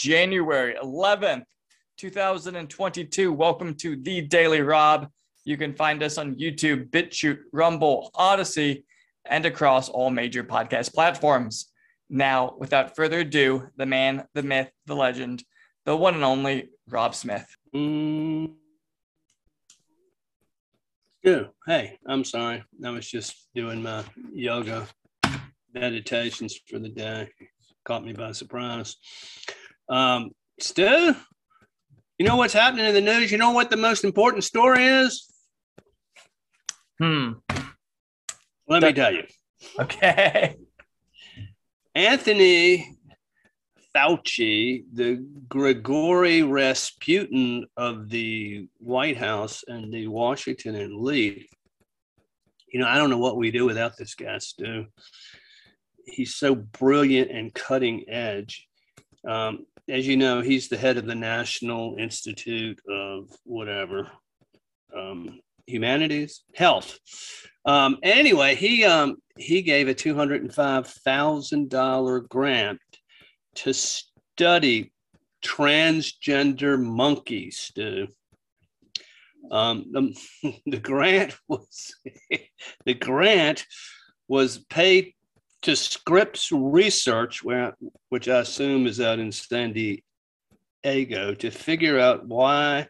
January 11th, 2022. Welcome to The Daily Rob. You can find us on YouTube, BitChute, Rumble, Odysee, and across all major podcast platforms. Now, without further ado, the man, the myth, the legend, the one and only Rob Smith. Mm. Hey, I'm sorry. I was just doing my yoga meditations for the day caught me by surprise. Um, Stu, you know what's happening in the news? You know what the most important story is? Hmm. Let me tell you. Okay. Anthony Fauci, the Grigory Rasputin of the White House and the Washington elite. You know, I don't know what we do without this guy, Stu he's so brilliant and cutting edge. Um, as you know, he's the head of the National Institute of whatever um, humanities health. Um, anyway, he um, he gave a two hundred and five thousand dollar grant to study transgender monkeys. Stu. Um, the, the grant was the grant was paid to Scripps Research, where, which I assume is out in San Diego, to figure out why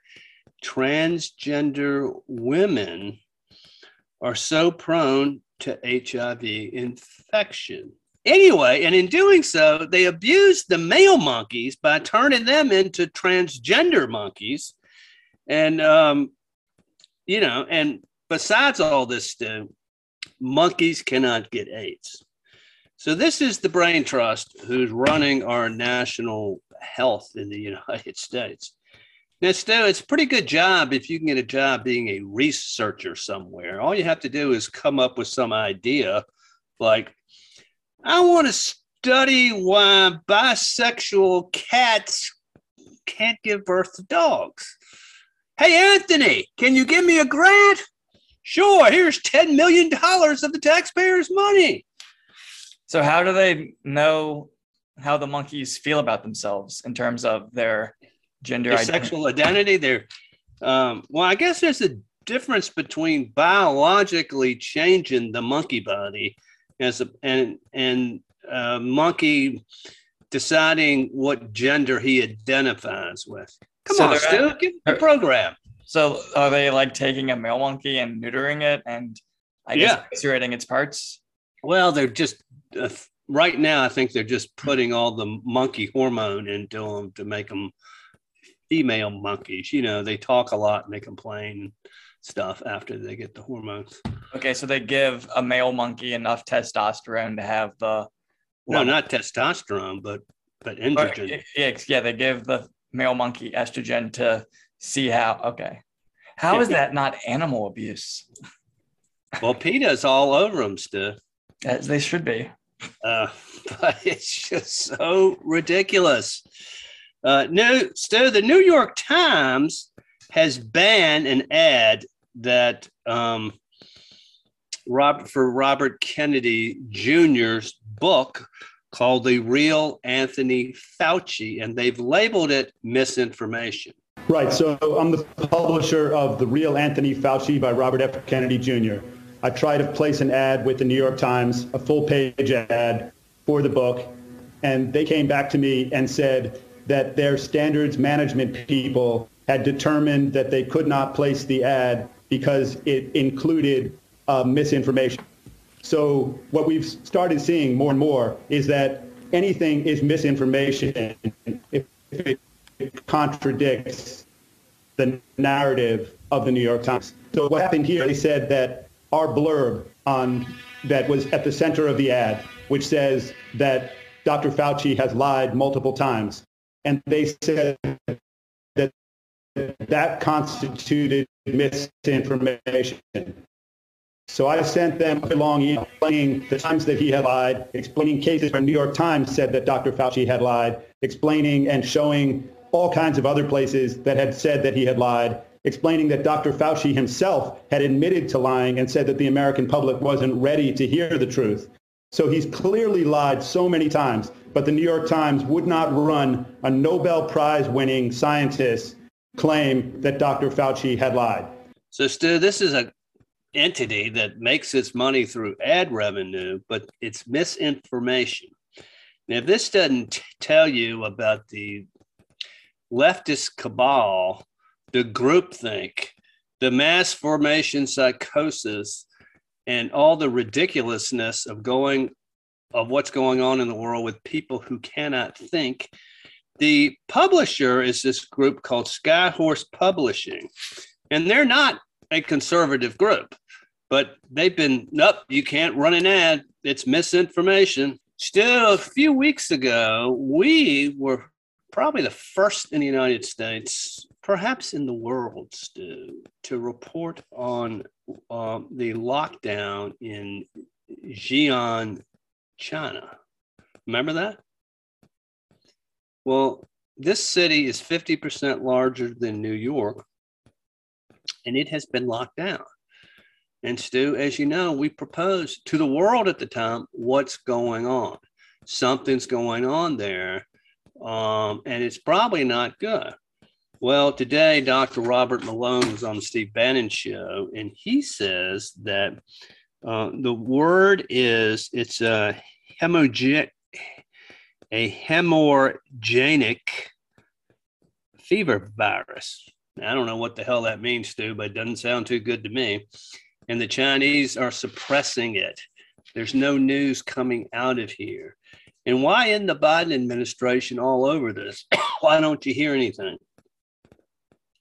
transgender women are so prone to HIV infection. Anyway, and in doing so, they abused the male monkeys by turning them into transgender monkeys. And, um, you know, and besides all this, stuff, monkeys cannot get AIDS. So this is the Brain Trust who's running our national health in the United States. Now, still, it's a pretty good job if you can get a job being a researcher somewhere. All you have to do is come up with some idea like, I want to study why bisexual cats can't give birth to dogs. Hey, Anthony, can you give me a grant? Sure, here's $10 million of the taxpayers' money. So how do they know how the monkeys feel about themselves in terms of their gender their identity? sexual identity? Their um, well, I guess there's a difference between biologically changing the monkey body as a and and a monkey deciding what gender he identifies with. Come so on, Stu, give the program. So are they like taking a male monkey and neutering it and I guess yeah. its parts? Well, they're just uh, right now, I think they're just putting all the monkey hormone into them to make them female monkeys. You know, they talk a lot and they complain stuff after they get the hormones. Okay, so they give a male monkey enough testosterone to have the no, not testosterone, but but estrogen. yeah, yeah, they give the male monkey estrogen to see how. Okay, how is that not animal abuse? well, PETA's all over them, Stu. As they should be. Uh, but it's just so ridiculous. Uh, so the New York Times has banned an ad that um, Robert for Robert Kennedy Jr.'s book called "The Real Anthony Fauci," and they've labeled it misinformation. Right. So I'm the publisher of "The Real Anthony Fauci" by Robert F. Kennedy Jr. I tried to place an ad with the New York Times, a full page ad for the book, and they came back to me and said that their standards management people had determined that they could not place the ad because it included uh, misinformation. So what we've started seeing more and more is that anything is misinformation if it contradicts the narrative of the New York Times. So what happened here, they said that our blurb on that was at the center of the ad, which says that Dr. Fauci has lied multiple times. And they said that that constituted misinformation. So I sent them a long email explaining the times that he had lied, explaining cases where New York Times said that Dr. Fauci had lied, explaining and showing all kinds of other places that had said that he had lied, explaining that Dr. Fauci himself had admitted to lying and said that the American public wasn't ready to hear the truth. So he's clearly lied so many times, but the New York Times would not run a Nobel Prize winning scientist claim that Dr. Fauci had lied. So, Stu, this is an entity that makes its money through ad revenue, but it's misinformation. Now, if this doesn't t- tell you about the leftist cabal, the groupthink, the mass formation psychosis, and all the ridiculousness of going of what's going on in the world with people who cannot think. The publisher is this group called Skyhorse Publishing, and they're not a conservative group, but they've been, nope, you can't run an ad. It's misinformation. Still, a few weeks ago, we were probably the first in the United States, perhaps in the world, Stu, to report on um, the lockdown in Xi'an, China. Remember that? Well, this city is 50% larger than New York, and it has been locked down. And Stu, as you know, we proposed to the world at the time what's going on. Something's going on there, um, and it's probably not good. Well, today, Dr. Robert Malone was on the Steve Bannon show, and he says that uh, the word is it's a hemogen a hemorrhagic fever virus. I don't know what the hell that means, Stu, but it doesn't sound too good to me. And the Chinese are suppressing it. There's no news coming out of here. And why in the Biden administration all over this? why don't you hear anything?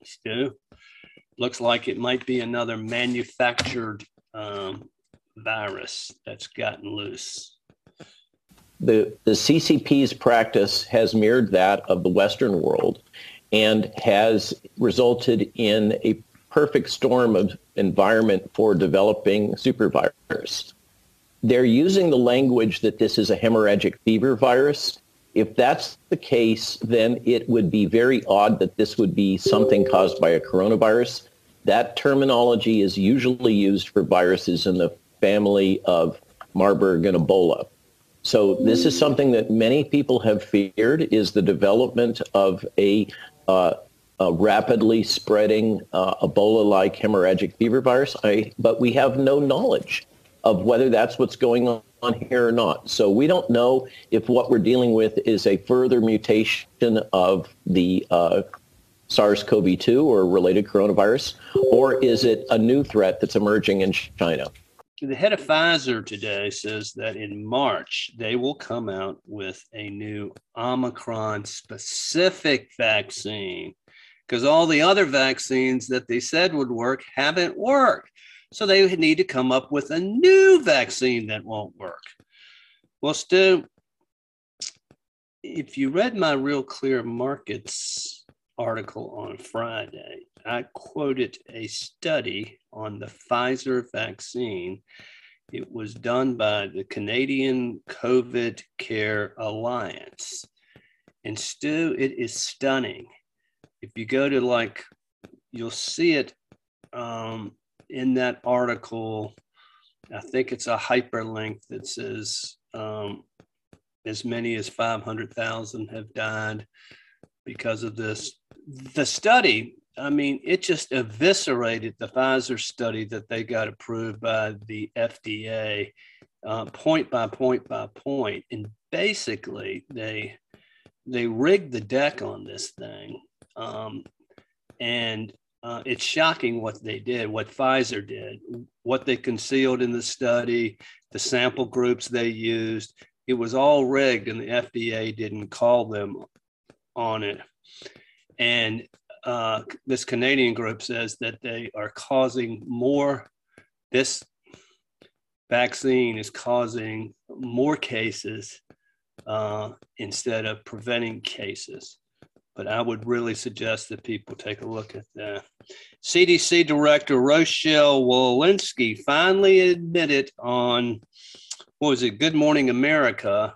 Stu, looks like it might be another manufactured um, virus that's gotten loose. The, the CCP's practice has mirrored that of the Western world and has resulted in a perfect storm of environment for developing supervirus. They're using the language that this is a hemorrhagic fever virus. If that's the case, then it would be very odd that this would be something caused by a coronavirus. That terminology is usually used for viruses in the family of Marburg and Ebola. So this is something that many people have feared is the development of a, uh, a rapidly spreading uh, Ebola-like hemorrhagic fever virus. I, but we have no knowledge of whether that's what's going on here or not. So we don't know if what we're dealing with is a further mutation of the uh, SARS-CoV-2 or related coronavirus, or is it a new threat that's emerging in China? The head of Pfizer today says that in March, they will come out with a new Omicron specific vaccine because all the other vaccines that they said would work haven't worked. So they need to come up with a new vaccine that won't work. Well, Stu, if you read my Real Clear Markets article on Friday, I quoted a study on the Pfizer vaccine. It was done by the Canadian COVID Care Alliance. And Stu, it is stunning. If you go to like, you'll see it um, in that article, I think it's a hyperlink that says um, as many as 500,000 have died because of this. The study, I mean, it just eviscerated the Pfizer study that they got approved by the FDA, uh, point by point by point, and basically they they rigged the deck on this thing, um, and uh, it's shocking what they did, what Pfizer did, what they concealed in the study, the sample groups they used. It was all rigged, and the FDA didn't call them on it. And uh, this Canadian group says that they are causing more, this vaccine is causing more cases uh, instead of preventing cases but I would really suggest that people take a look at that. CDC Director Rochelle Walensky finally admitted on, what was it, Good Morning America,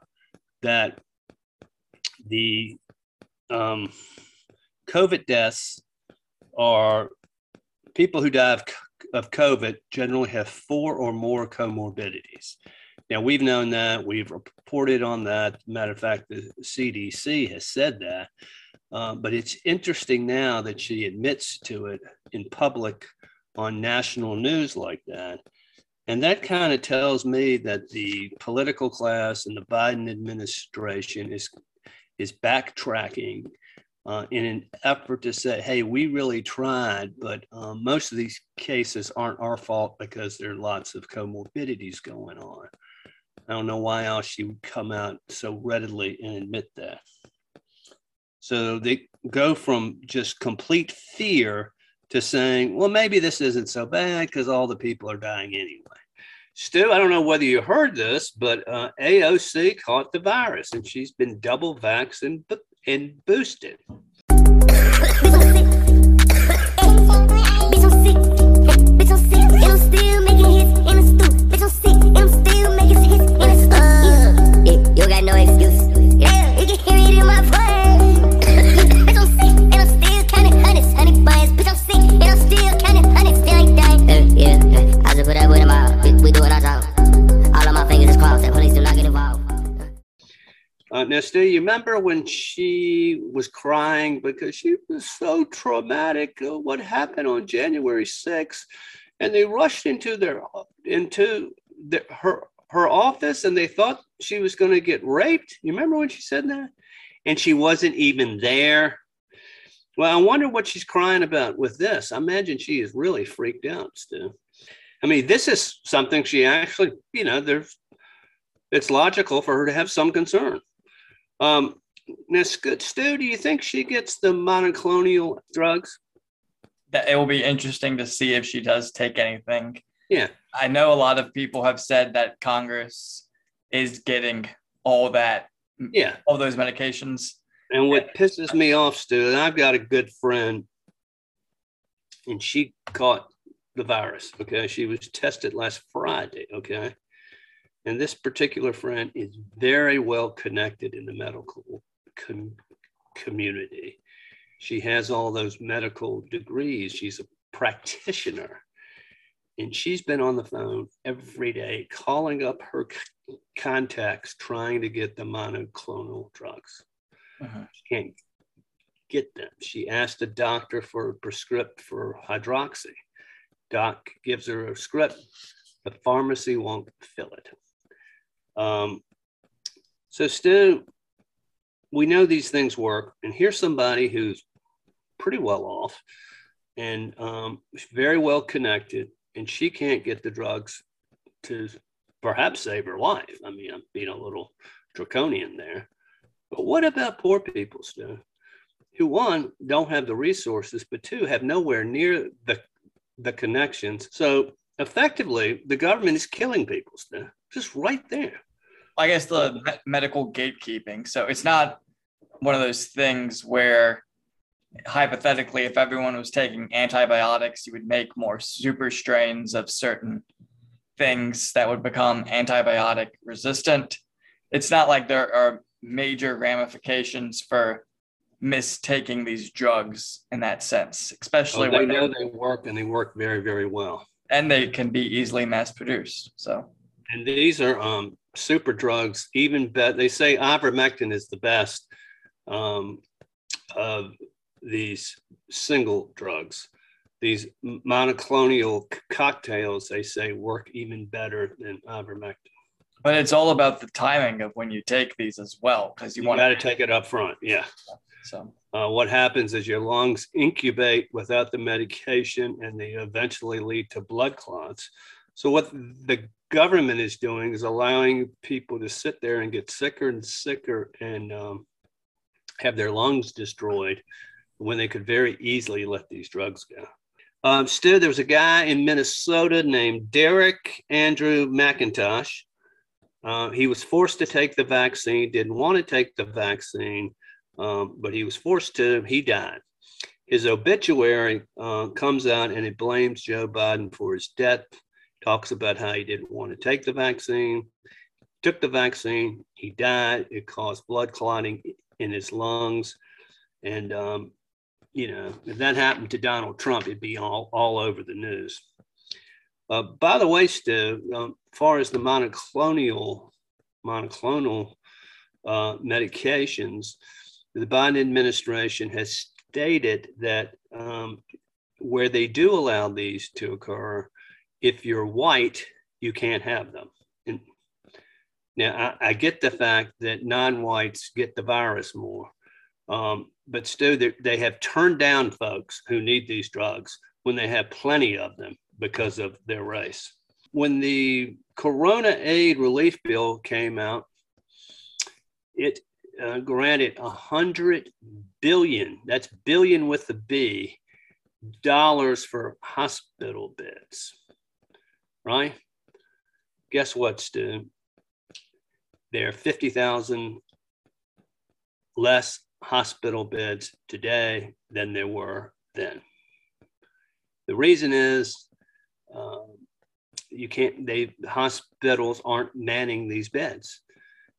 that the um, COVID deaths are people who die of, of COVID generally have four or more comorbidities. Now, we've known that, we've reported on that. Matter of fact, the CDC has said that. Uh, but it's interesting now that she admits to it in public on national news like that. And that kind of tells me that the political class and the Biden administration is, is backtracking uh, in an effort to say, hey, we really tried, but um, most of these cases aren't our fault because there are lots of comorbidities going on. I don't know why else she would come out so readily and admit that. So they go from just complete fear to saying, well, maybe this isn't so bad because all the people are dying anyway. Stu, I don't know whether you heard this, but uh, AOC caught the virus and she's been double vaccinated and boosted. Now, Stu, you remember when she was crying because she was so traumatic? Uh, what happened on January 6th? And they rushed into their into the, her her office, and they thought she was going to get raped. You remember when she said that? And she wasn't even there. Well, I wonder what she's crying about with this. I imagine she is really freaked out, Stu. I mean, this is something she actually, you know, there's it's logical for her to have some concern. Um, now, Stu, do you think she gets the monoclonal drugs? That it will be interesting to see if she does take anything. Yeah. I know a lot of people have said that Congress is getting all that, yeah, all those medications. And what pisses me off, Stu, and I've got a good friend, and she caught the virus. Okay, she was tested last Friday. Okay, and this particular friend is very well connected in the medical com- community. She has all those medical degrees. She's a practitioner. And she's been on the phone every day calling up her c- contacts trying to get the monoclonal drugs. Uh-huh. She can't get them. She asked a doctor for a prescript for hydroxy. Doc gives her a script. The pharmacy won't fill it. Um, so, Stu, we know these things work, and here's somebody who's pretty well off and um, very well connected, and she can't get the drugs to perhaps save her life. I mean, I'm being a little draconian there. But what about poor people, Stu, who one don't have the resources, but two have nowhere near the the connections. So effectively, the government is killing people, Stu just right there. I guess the me- medical gatekeeping. So it's not one of those things where hypothetically, if everyone was taking antibiotics, you would make more super strains of certain things that would become antibiotic resistant. It's not like there are major ramifications for mistaking these drugs in that sense, especially oh, they when know they work and they work very, very well. And they can be easily mass produced. So and these are um, super drugs. Even better, they say ivermectin is the best um, of these single drugs. These monoclonal cocktails, they say, work even better than ivermectin. But it's all about the timing of when you take these as well, because you, you want to take it up front. Yeah. So uh, what happens is your lungs incubate without the medication, and they eventually lead to blood clots. So what the government is doing is allowing people to sit there and get sicker and sicker and um, have their lungs destroyed when they could very easily let these drugs go. Um, still, there was a guy in Minnesota named Derek Andrew McIntosh. Uh, he was forced to take the vaccine, didn't want to take the vaccine, um, but he was forced to. He died. His obituary uh, comes out and it blames Joe Biden for his death talks about how he didn't want to take the vaccine, took the vaccine, he died. It caused blood clotting in his lungs. And, um, you know, if that happened to Donald Trump, it'd be all, all over the news. Uh, by the way, Stu, um, far as the monoclonal monoclonal uh, medications, the Biden administration has stated that um, where they do allow these to occur, if you're white, you can't have them. And now, I, I get the fact that non-whites get the virus more, um, but still, they, have turned down folks who need these drugs when they have plenty of them because of their race. When the Corona Aid Relief Bill came out, it uh, granted a hundred billion, that's billion with a B—dollars for hospital beds, right? Guess what, Stu? There are 50,000 less hospital beds today than there were then. The reason is uh, you can't, they, hospitals aren't manning these beds.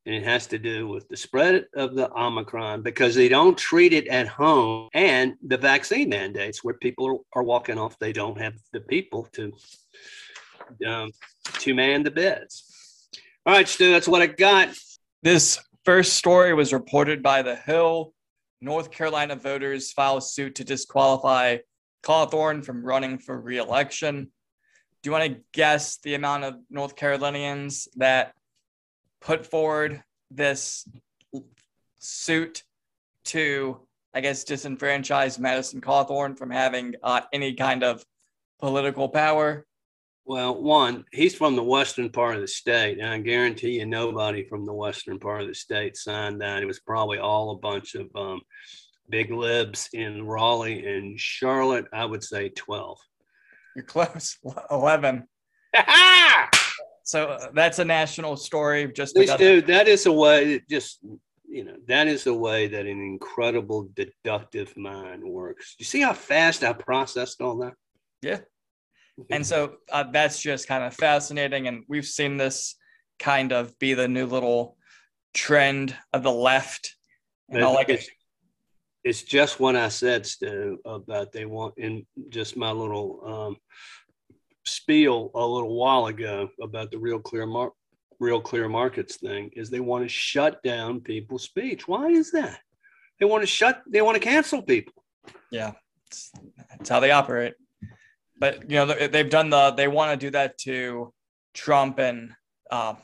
And it has to do with the spread of the Omicron because they don't treat it at home and the vaccine mandates where people are, are walking off. They don't have the people to, um, to man the beds. All right, Stu, that's what I got. This first story was reported by The Hill. North Carolina voters file suit to disqualify Cawthorn from running for reelection. Do you want to guess the amount of North Carolinians that put forward this suit to, I guess, disenfranchise Madison Cawthorn from having uh, any kind of political power? Well, one, he's from the western part of the state, and I guarantee you nobody from the western part of the state signed that. It was probably all a bunch of um, big libs in Raleigh and Charlotte. I would say 12. You're close, 11. so uh, that's a national story. Just dude, that is a way. Just you know, that is the way that an incredible deductive mind works. You see how fast I processed all that? Yeah. And so uh, that's just kind of fascinating, and we've seen this kind of be the new little trend of the left. And all like it's, it's just what I said, Stu, about they want in just my little um, spiel a little while ago about the real clear mar- real clear markets thing is they want to shut down people's speech. Why is that? They want to shut. They want to cancel people. Yeah, that's how they operate. But you know they've done the. They want to do that to Trump and uh,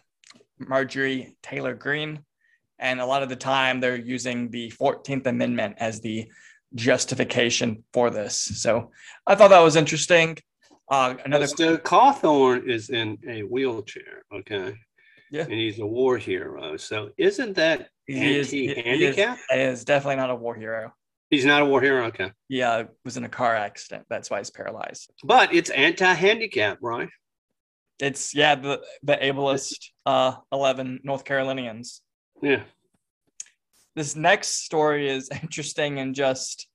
Marjorie Taylor Greene, and a lot of the time they're using the Fourteenth Amendment as the justification for this. So I thought that was interesting. Uh, another Mr. Cawthorn is in a wheelchair. Okay. Yeah. And he's a war hero. So isn't that anti-handicap? He, he, is, definitely not a war hero. He's not a war hero. Okay. Yeah, was in a car accident. That's why he's paralyzed. But it's anti-handicap, right? It's yeah, the the ableist uh, eleven North Carolinians. Yeah. This next story is interesting and just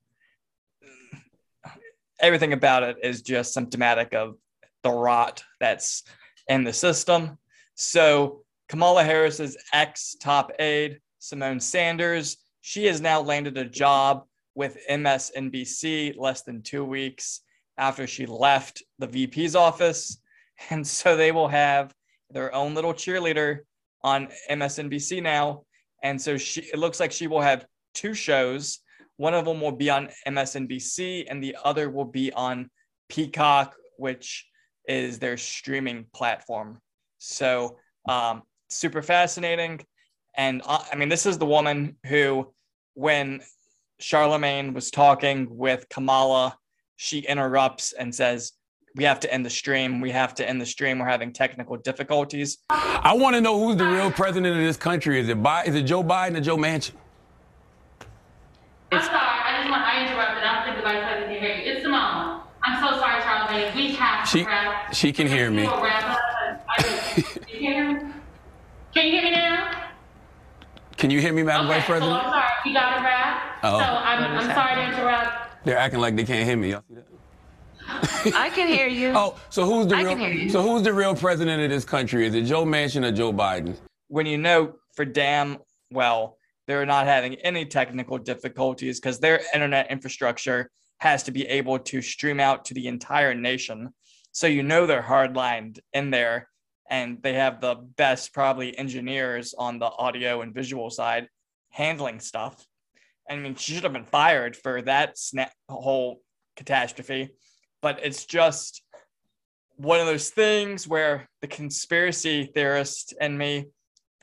everything about it is just symptomatic of the rot that's in the system. So Kamala Harris's ex top aide, Symone Sanders, she has now landed a job with MSNBC less than two weeks after she left the VP's office. And so they will have their own little cheerleader on MSNBC now. And so she it looks like she will have two shows one of them will be on MSNBC, and the other will be on Peacock, which is their streaming platform. So, um, super fascinating. And uh, I mean, this is the woman who, when Charlamagne was talking with Kamala, she interrupts and says, we have to end the stream. We have to end the stream. We're having technical difficulties. I want to know who's the real president of this country. Is it Bi- is it Joe Biden or Joe Manchin? I'm sorry. I just want. I interrupted. I don't think the vice president can hear you. It's Symone. I'm so sorry, Charlie. We have she, wrap. She can hear me. can you hear me? Can you hear me now? Can you hear me, Madam okay, Vice President? So I'm sorry. We got to wrap. Oh. So I'm, I'm sorry to interrupt. They're acting like they can't hear me. Y'all see that? I can hear you. Oh, so who's the I real? So who's the real president of this country? Is it Joe Manchin or Joe Biden? When you know for damn well they're not having any technical difficulties because their internet infrastructure has to be able to stream out to the entire nation. So you know they're hardlined in there and they have the best probably engineers on the audio and visual side handling stuff. I mean, she should have been fired for that snap whole catastrophe, but it's just one of those things where the conspiracy theorist and me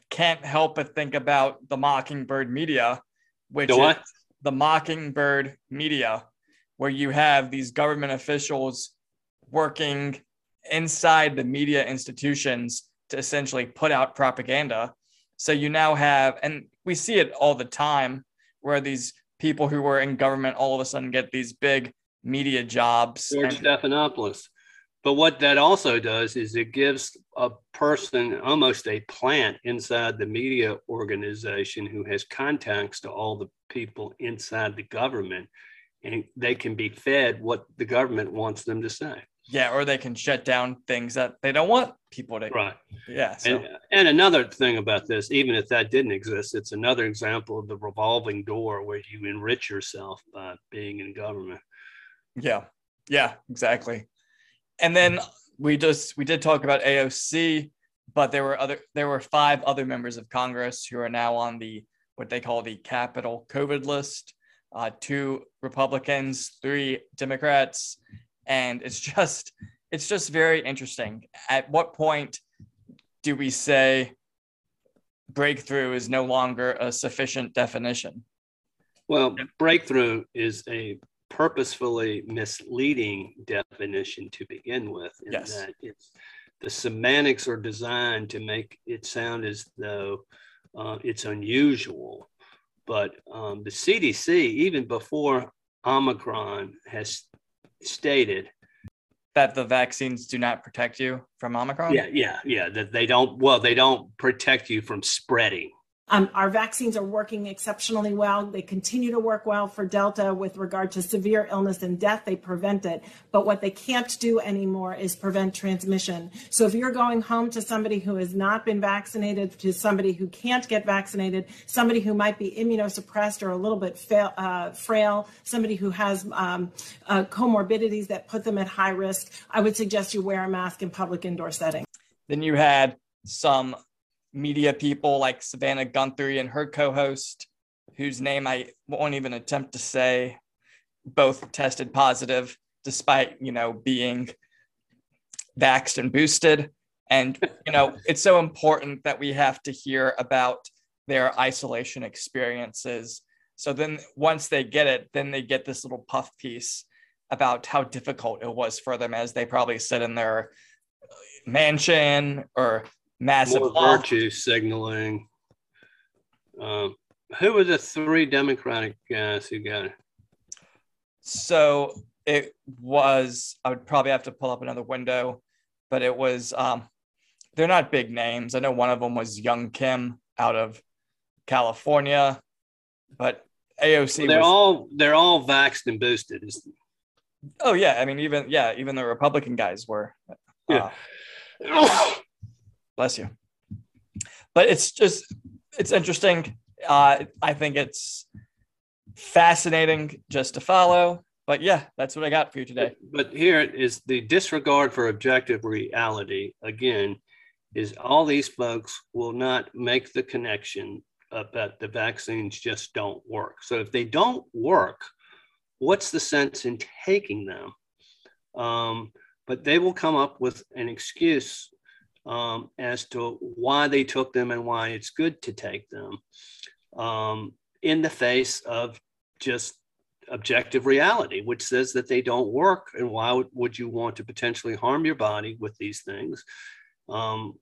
can't help but think about the Mockingbird media, which The what? the Mockingbird media, where you have these government officials working inside the media institutions to essentially put out propaganda. So you now have, and we see it all the time, where these people who were in government all of a sudden get these big media jobs. George and- Stephanopoulos. But what that also does is it gives a person almost a plant inside the media organization who has contacts to all the people inside the government, and they can be fed what the government wants them to say. Yeah, or they can shut down things that they don't want people to. Right. Yeah. So And, and another thing about this, even if that didn't exist, it's another example of the revolving door where you enrich yourself by being in government. Yeah. Yeah, exactly. And then we just we did talk about AOC, but there were other there were five other members of Congress who are now on the what they call the Capitol COVID list. Uh, two Republicans, three Democrats, and it's just it's just very interesting. At what point do we say breakthrough is no longer a sufficient definition? Well, breakthrough is a purposefully misleading definition to begin with. In Yes. That it's the semantics are designed to make it sound as though uh, it's unusual. But um, the CDC, even before Omicron, has stated, That the vaccines do not protect you from Omicron? yeah, yeah, yeah, that they don't. Well, they don't protect you from spreading. Um, our vaccines are working exceptionally well. They continue to work well for Delta with regard to severe illness and death. They prevent it. But what they can't do anymore is prevent transmission. So if you're going home to somebody who has not been vaccinated, to somebody who can't get vaccinated, somebody who might be immunosuppressed or a little bit fail, uh, frail, somebody who has um, uh, comorbidities that put them at high risk, I would suggest you wear a mask in public indoor settings. Then you had some media people like Savannah Guthrie and her co-host, whose name I won't even attempt to say, both tested positive despite you know being vaxxed and boosted. And you know it's so important that we have to hear about their isolation experiences. So then once they get it, then they get this little puff piece about how difficult it was for them as they probably sit in their mansion or massive More virtue signaling. Um, who were the three Democratic guys who got it? So it was, I would probably have to pull up another window, but it was, um, they're not big names. I know one of them was Young Kim out of California, but AOC They're was, all they're all vaxxed and boosted. Oh yeah. I mean, even, yeah, even the Republican guys were, Yeah. uh, bless you. But it's just, it's interesting. Uh, I think it's fascinating just to follow. But yeah, that's what I got for you today. But here is the disregard for objective reality. Again, is all these folks will not make the connection uh, that the vaccines just don't work. So if they don't work, what's the sense in taking them? Um, but they will come up with an excuse um, as to why they took them and why it's good to take them um, in the face of just objective reality, which says that they don't work. And why would, would you want to potentially harm your body with these things? Um,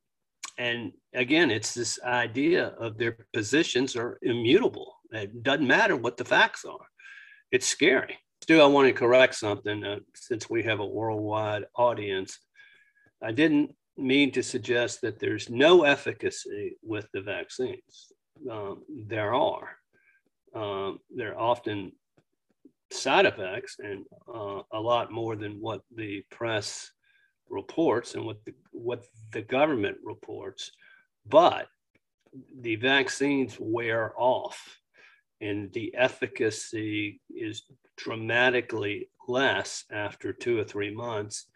and again, it's this idea of their positions are immutable. It doesn't matter what the facts are. It's scary. Stu, I want to correct something uh, since we have a worldwide audience. I didn't mean to suggest that there's no efficacy with the vaccines. Um, there are. Um, there are often side effects and uh, a lot more than what the press reports and what the, what the government reports. But the vaccines wear off and the efficacy is dramatically less after two or three months.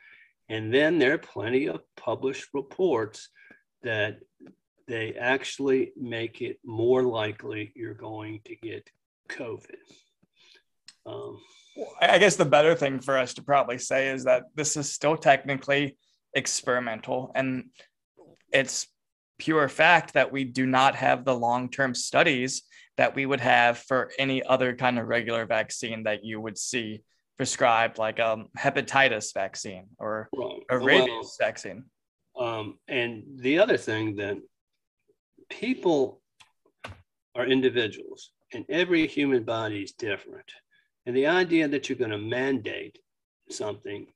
And then there are plenty of published reports that they actually make it more likely you're going to get COVID. Um, I guess the better thing for us to probably say is that this is still technically experimental and it's pure fact that we do not have the long term studies that we would have for any other kind of regular vaccine that you would see prescribed, like a hepatitis vaccine or a rabies well, vaccine. Um, and the other thing that people are individuals, and every human body is different. And the idea that you're going to mandate something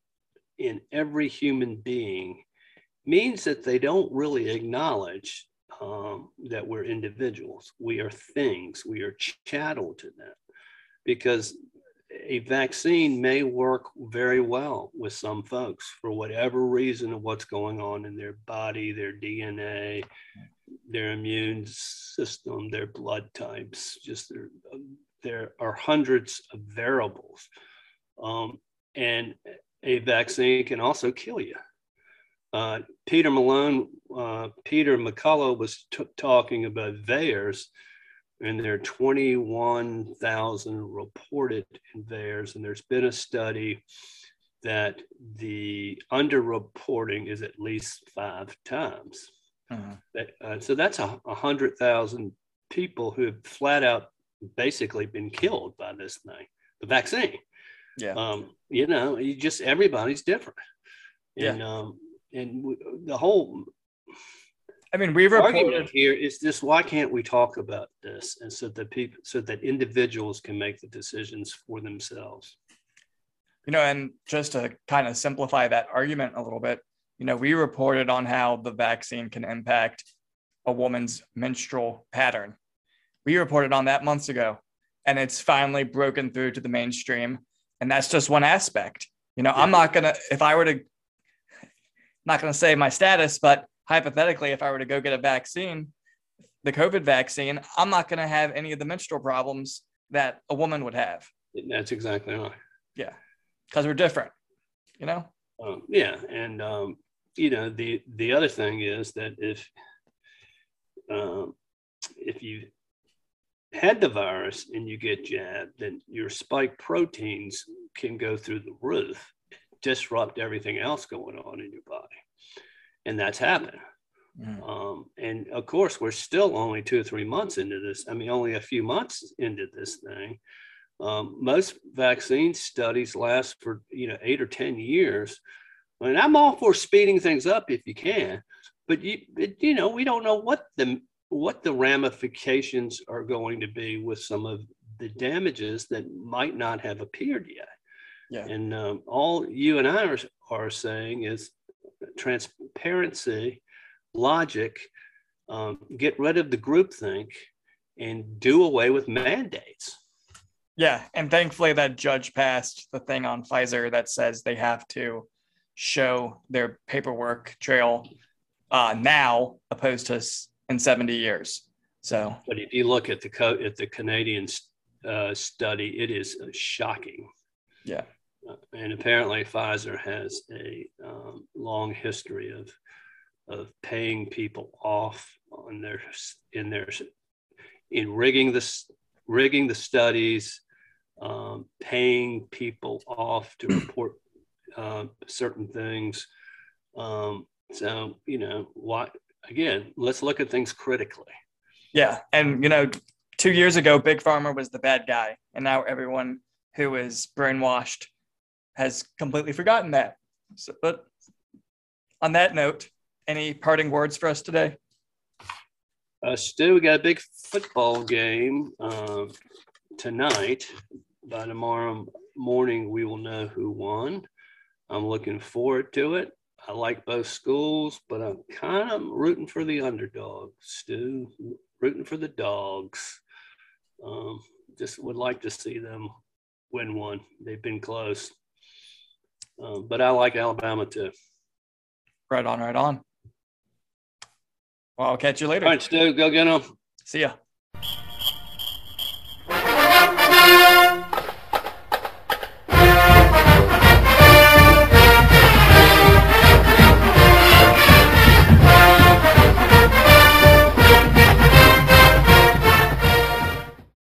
in every human being means that they don't really acknowledge um, that we're individuals. We are things, we are chattel to them because a vaccine may work very well with some folks for whatever reason of what's going on in their body, their DNA, their immune system, their blood types. Just there, there are hundreds of variables. Um, and a vaccine can also kill you. Uh, Peter Malone, uh, Peter McCullough was t- talking about VAERS, and there are 21,000 reported in VAERS, and there's been a study that the underreporting is at least five times. Uh-huh. That, uh, so that's a, a hundred thousand people who have flat out basically been killed by this thing, the vaccine. Yeah. Um, you know, you just everybody's different. And, yeah. um, and we, the whole I mean, we reported argument here is this: why can't we talk about this, and so that people, so that individuals can make the decisions for themselves. You know, and just to kind of simplify that argument a little bit, you know, we reported on how the vaccine can impact a woman's menstrual pattern. We reported on that months ago, and it's finally broken through to the mainstream. And that's just one aspect. You know, yeah. I'm not gonna if I were to not gonna say my status, but hypothetically, if I were to go get a vaccine, the COVID vaccine, I'm not going to have any of the menstrual problems that a woman would have. That's exactly right. Yeah, because we're different, you know. Um, yeah, and um, you know the the other thing is that if um, if you had the virus and you get jabbed, then your spike proteins can go through the roof, disrupt everything else going on in your body and that's happened. Mm. Um, and of course, we're still only two or three months into this. I mean, only a few months into this thing. Um, most vaccine studies last for you know eight or ten years. And I'm all for speeding things up if you can, but you you know we don't know what the what the ramifications are going to be with some of the damages that might not have appeared yet. Yeah. And um, all you and I are, are saying is transparency, logic, um, get rid of the groupthink, and do away with mandates. Yeah, and thankfully that judge passed the thing on Pfizer that says they have to show their paperwork trail uh, now, opposed to in 70 years. So, but if you look at the co- at the Canadian uh, study, it is shocking. Yeah and apparently Pfizer has a um, long history of of paying people off on their in their in rigging the rigging the studies, um, paying people off to report uh, certain things. Um, so you know what? Again, let's look at things critically. Yeah, and you know, two years ago, Big Pharma was the bad guy, and now everyone who is brainwashed has completely forgotten that. So, but on that note, any parting words for us today? Uh, Stu, we got a big football game uh, tonight. By tomorrow morning, we will know who won. I'm looking forward to it. I like both schools, but I'm kind of rooting for the underdog, Stu. Rooting for the dogs. Um, just would like to see them win one. They've been close. Um, but I like Alabama too. Right on, right on. Well, I'll catch you later. All right, Stu, go get them. See ya.